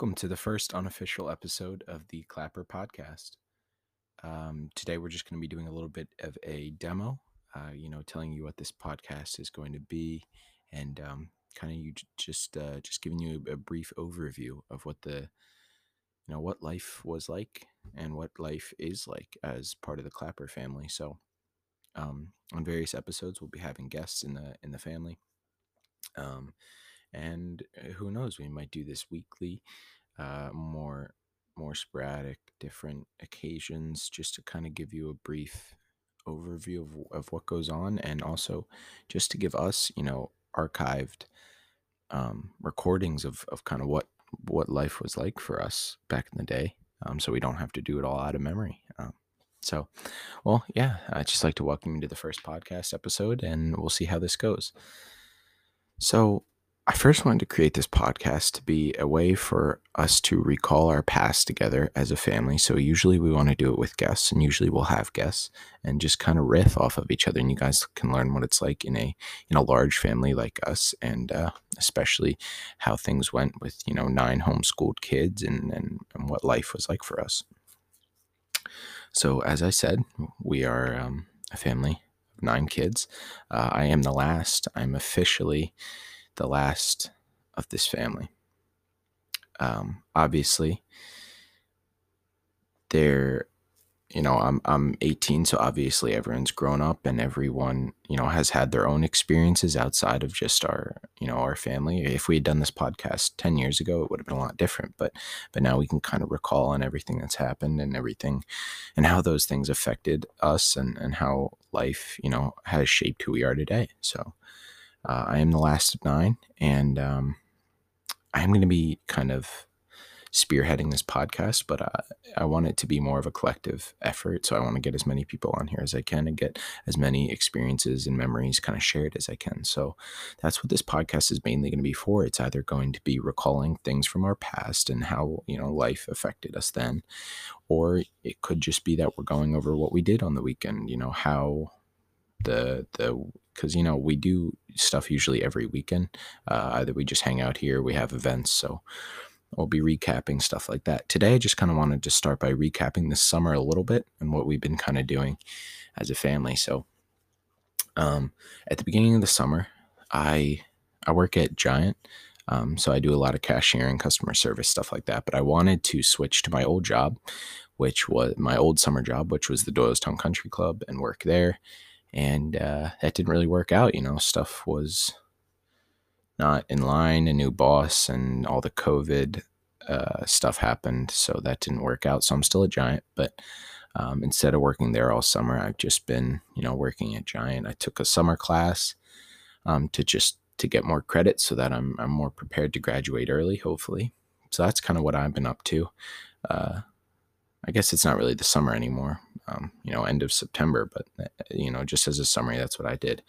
Welcome to the first unofficial episode of the Clapper podcast. Um, today, we're just going to be doing a little bit of a demo, uh, you know, telling you what this podcast is going to be, and um, kind of you just uh, just giving you a, brief overview of what the you know what life was like and what life is like as part of the Clapper family. So, um, on various episodes, we'll be having guests in the in the family. Um, and uh, who knows we might do this weekly uh, more more sporadic different occasions just to kind of give you a brief overview of, of what goes on and also just to give us you know archived um, recordings of, of kind of what what life was like for us back in the day um, so we don't have to do it all out of memory um, so well yeah i'd just like to welcome you to the first podcast episode and we'll see how this goes. So I first wanted to create this podcast to be a way for us to recall our past together as a family. So usually we want to do it with guests, and usually we'll have guests and just kind of riff off of each other, and you guys can learn what it's like in a in a large family like us, and uh, especially how things went with you know nine homeschooled kids and, and and what life was like for us. So as I said, we are um, a family of nine kids. Uh, I am the last. I'm officially the last of this family. Um, obviously, they're, you know, I'm I'm 18, so obviously everyone's grown up and everyone, you know, has had their own experiences outside of just our, you know, our family. If we had done this podcast 10 years ago, it would have been a lot different. But but now we can kind of recall on everything that's happened and everything and how those things affected us and, and how life, you know, has shaped who we are today. So uh, I am the last of nine, and um, I am going to be kind of spearheading this podcast, but uh, I want it to be more of a collective effort. So I want to get as many people on here as I can and get as many experiences and memories kind of shared as I can. So that's what this podcast is mainly going to be for. It's either going to be recalling things from our past and how, you know, life affected us then, or it could just be that we're going over what we did on the weekend, you know, how the the because you know we do stuff usually every weekend. Uh, either we just hang out here, we have events, so we'll be recapping stuff like that. Today, I just kind of wanted to start by recapping this summer a little bit and what we've been kind of doing as a family. So, um, at the beginning of the summer, I I work at Giant. Um, so I do a lot of cashiering, customer service, stuff like that. But I wanted to switch to my old job, which was my old summer job, which was the Doylestown Country Club, and work there and uh, that didn't really work out. You know, stuff was not in line. A new boss and all the COVID uh, stuff happened, so that didn't work out. So I'm still a Giant, but um, instead of working there all summer, I've just been, you know, working at Giant. I took a summer class um, to just to get more credit, so that I'm I'm more prepared to graduate early, hopefully. So that's kind of what I've been up to. Uh, I guess it's not really the summer anymore um, you know, end of September. But, uh, you know, just as a summary, that's what I did.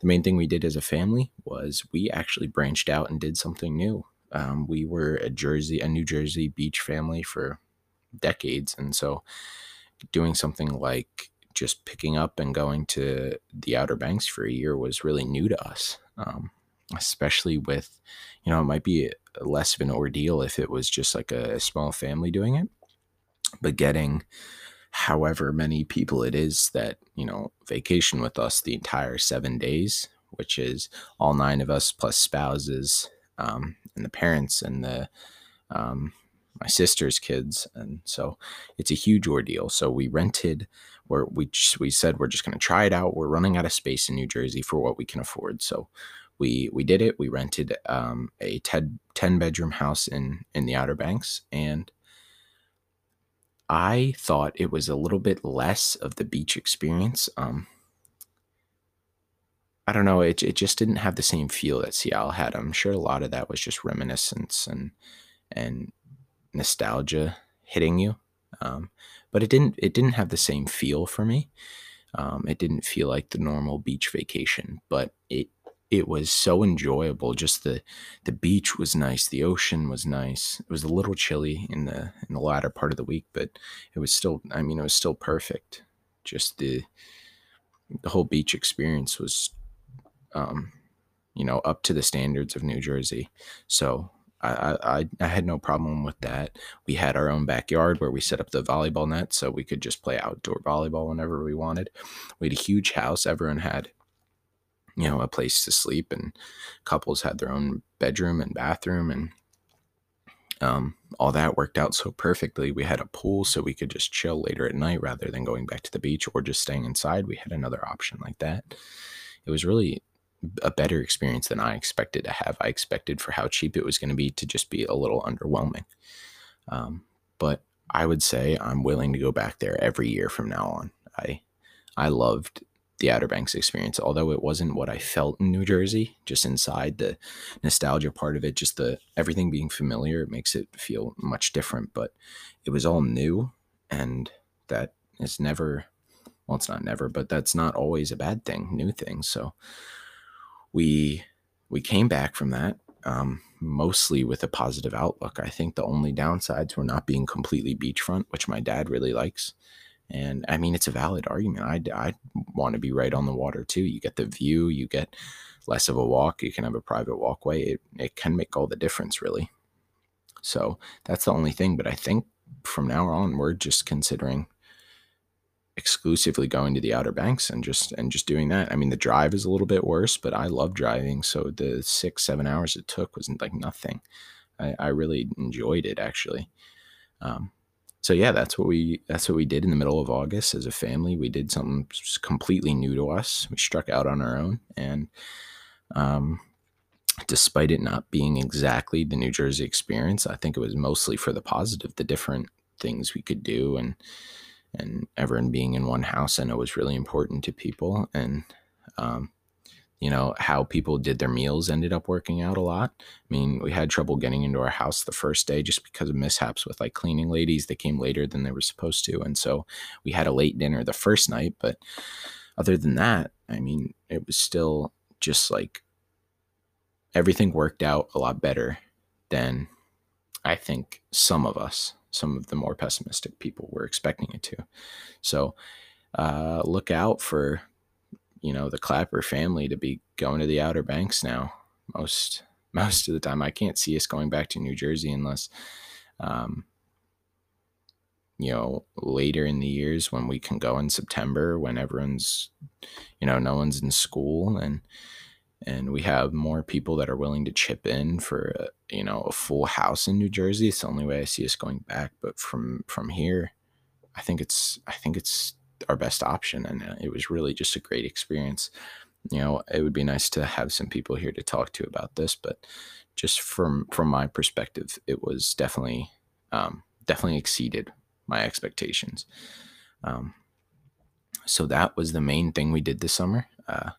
The main thing we did as a family was we actually branched out and did something new. Um, we were a Jersey, a New Jersey beach family for decades. And so doing something like just picking up and going to the Outer Banks for a year was really new to us. Um, especially with, you know, it might be less of an ordeal if it was just like a, a small family doing it, but getting however many people it is that you know vacation with us the entire seven days which is all nine of us plus spouses um, and the parents and the um, my sister's kids. And so it's a huge ordeal. So we rented where we we said we're just going to try it out. We're running out of space in new jersey for what we can afford. So we we did it. We rented um, a 10, 10 bedroom house in in the outer banks and I thought it was a little bit less of the beach experience. Um, I don't know. It, it just didn't have the same feel that Sea Isle had. I'm sure a lot of that was just reminiscence and and nostalgia hitting you. Um, but it didn't it didn't have the same feel for me. Um, it didn't feel like the normal beach vacation, but it it was so enjoyable. Just the the beach was nice, the ocean was nice. It was a little chilly in the in the latter part of the week, but it was still. I mean, it was still perfect. Just the the whole beach experience was, um, you know, up to the standards of New Jersey. So I, I, I had no problem with that. We had our own backyard where we set up the volleyball net so we could just play outdoor volleyball whenever we wanted. We had a huge house. Everyone had, you know, a place to sleep, and couples had their own bedroom and bathroom, and um, all that worked out so perfectly. We had a pool so we could just chill later at night rather than going back to the beach or just staying inside. We had another option like that. It was really a better experience than I expected to have. I expected for how cheap it was going to be to just be a little underwhelming. Um, but I would say I'm willing to go back there every year from now on. I I loved the Outer Banks experience, although it wasn't what I felt in New Jersey, just inside the nostalgia part of it, just the everything being familiar, it makes it feel much different. But it was all new, and that is never well, it's not never, but that's not always a bad thing, new things. So we we came back from that um, mostly with a positive outlook. I think the only downsides were not being completely beachfront, which my dad really likes. And I mean, it's a valid argument. I, I want to be right on the water too. You get the view, you get less of a walk, you can have a private walkway. It, it can make all the difference, really. So that's the only thing. But I think from now on, we're just considering exclusively going to the Outer Banks and just and just doing that. I mean, the drive is a little bit worse, but I love driving, so the six seven hours it took wasn't like nothing. I, I really enjoyed it actually. Um, so yeah, that's what we that's what we did in the middle of August as a family. We did something completely new to us. We struck out on our own, and um, despite it not being exactly the New Jersey experience, I think it was mostly for the positive. The different things we could do and and everyone being in one house, I know was really important to people. And, um, you know, how people did their meals ended up working out a lot. I mean, we had trouble getting into our house the first day just because of mishaps with like cleaning ladies. They came later than they were supposed to. And so we had a late dinner the first night. But other than that, I mean, it was still just like everything worked out a lot better than I think some of us some of the more pessimistic people were expecting it to. So uh, look out for you know the Clapper family to be going to the Outer Banks now. Most most of the time, I can't see us going back to New Jersey unless. Um, you know, later in the years when we can go in September when everyone's, you know, no one's in school and and we have more people that are willing to chip in for a, you know a full house in New Jersey. It's the only way I see us going back. But from from here, I think it's I think it's our best option, and uh, it was really just a great experience. You know, it would be nice to have some people here to talk to about this, but just from from my perspective, it was definitely um, definitely exceeded my expectations. Um, so that was the main thing we did this summer. Uh,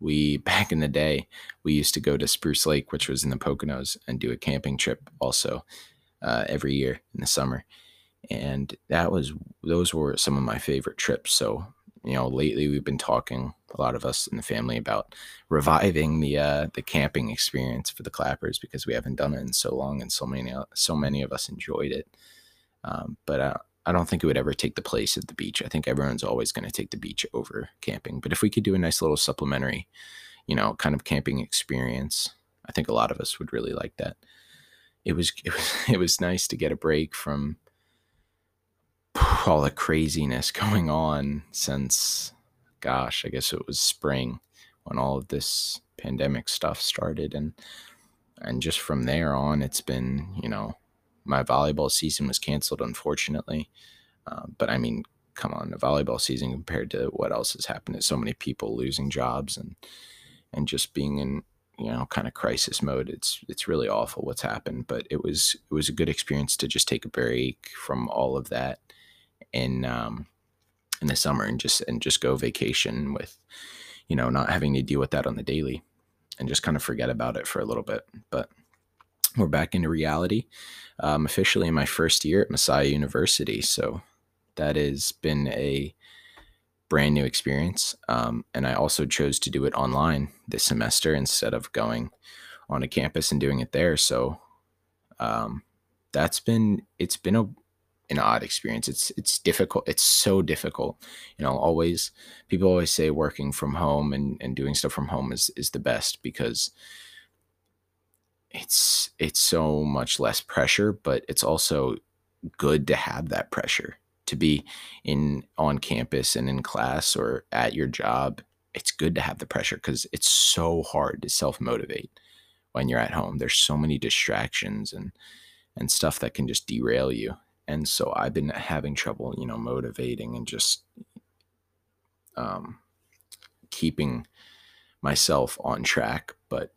we back in the day we used to go to Spruce Lake, which was in the Poconos, and do a camping trip also uh, every year in the summer. And that was those were some of my favorite trips. So you know, lately we've been talking a lot of us in the family about reviving the uh, the camping experience for the Clappers because we haven't done it in so long, and so many so many of us enjoyed it. Um, but uh, I don't think it would ever take the place of the beach. I think everyone's always going to take the beach over camping. But if we could do a nice little supplementary, you know, kind of camping experience, I think a lot of us would really like that. It was it was it was nice to get a break from all the craziness going on since gosh, I guess it was spring when all of this pandemic stuff started and and just from there on it's been, you know, my volleyball season was canceled, unfortunately. Uh, but I mean, come on, the volleyball season compared to what else has happened to so many people losing jobs and and just being in you know kind of crisis mode. It's it's really awful what's happened. But it was it was a good experience to just take a break from all of that in um, in the summer and just and just go vacation with you know not having to deal with that on the daily and just kind of forget about it for a little bit. But we're back into reality. I'm officially in my first year at Messiah University, so that has been a brand new experience. Um, and I also chose to do it online this semester instead of going on a campus and doing it there. So um, that's been it's been a an odd experience. It's it's difficult. It's so difficult. You know, always people always say working from home and, and doing stuff from home is is the best because it's it's so much less pressure, but it's also good to have that pressure to be in on campus and in class or at your job. It's good to have the pressure because it's so hard to self motivate when you're at home. There's so many distractions and and stuff that can just derail you. And so I've been having trouble, you know, motivating and just um, keeping myself on track. But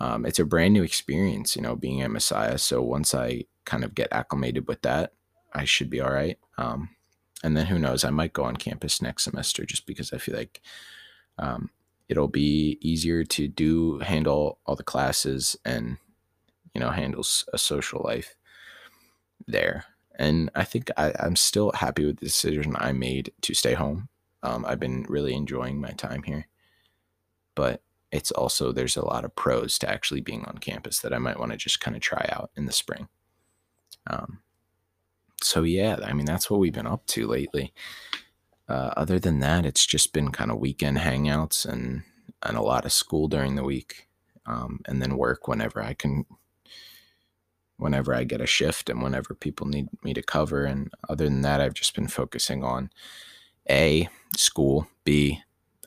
um, it's a brand new experience, you know, being at Messiah. So once I kind of get acclimated with that, I should be all right. Um, and then who knows, I might go on campus next semester just because I feel like um, it'll be easier to do handle all the classes and you know handles a social life there. And I think I, am still happy with the decision I made to stay home. Um, I've been really enjoying my time here, but it's also there's a lot of pros to actually being on campus that I might want to just kind of try out in the spring. Um, so yeah, I mean that's what we've been up to lately. Uh, other than that, it's just been kind of weekend hangouts and and a lot of school during the week, um, and then work whenever I can, whenever I get a shift and whenever people need me to cover. And other than that, I've just been focusing on a school, b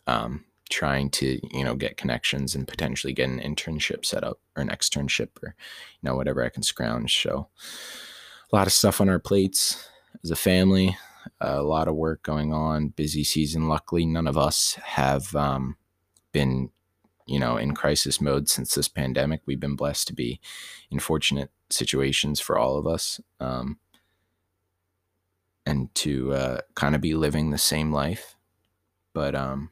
um, trying to you know get connections and potentially get an internship set up or an externship or you know whatever I can scrounge. So a lot of stuff on our plates as a family, a lot of work going on, busy season. Luckily, none of us have um, been, you know, in crisis mode since this pandemic. We've been blessed to be in fortunate situations for all of us. Um, and to uh, kind of be living the same life. But um,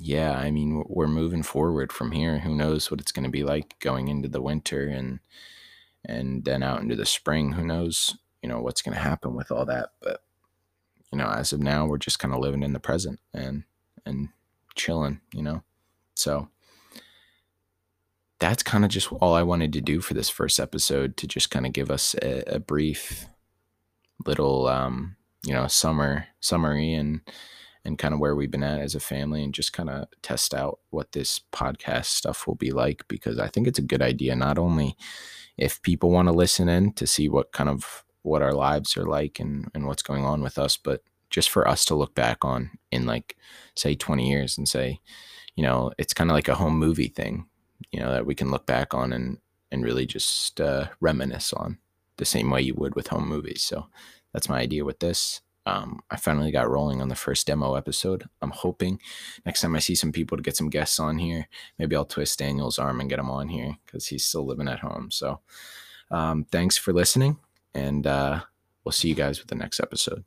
yeah, I mean, we're moving forward from here. Who knows what it's going to be like going into the winter and and then out into the spring. Who knows, you know, what's going to happen with all that. But, you know, as of now, we're just kind of living in the present and, and chilling, you know? So that's kind of just all I wanted to do for this first episode to just kind of give us a, a brief little, um, you know, summer summary and, and kind of where we've been at as a family and just kind of test out what this podcast stuff will be like because I think it's a good idea not only if people want to listen in to see what kind of what our lives are like and and what's going on with us but just for us to look back on in like say 20 years and say you know it's kind of like a home movie thing you know that we can look back on and and really just uh, reminisce on the same way you would with home movies so that's my idea with this um, I finally got rolling on the first demo episode. I'm hoping next time I see some people to get some guests on here, maybe I'll twist Daniel's arm and get him on here because he's still living at home. So um, thanks for listening, and uh, we'll see you guys with the next episode.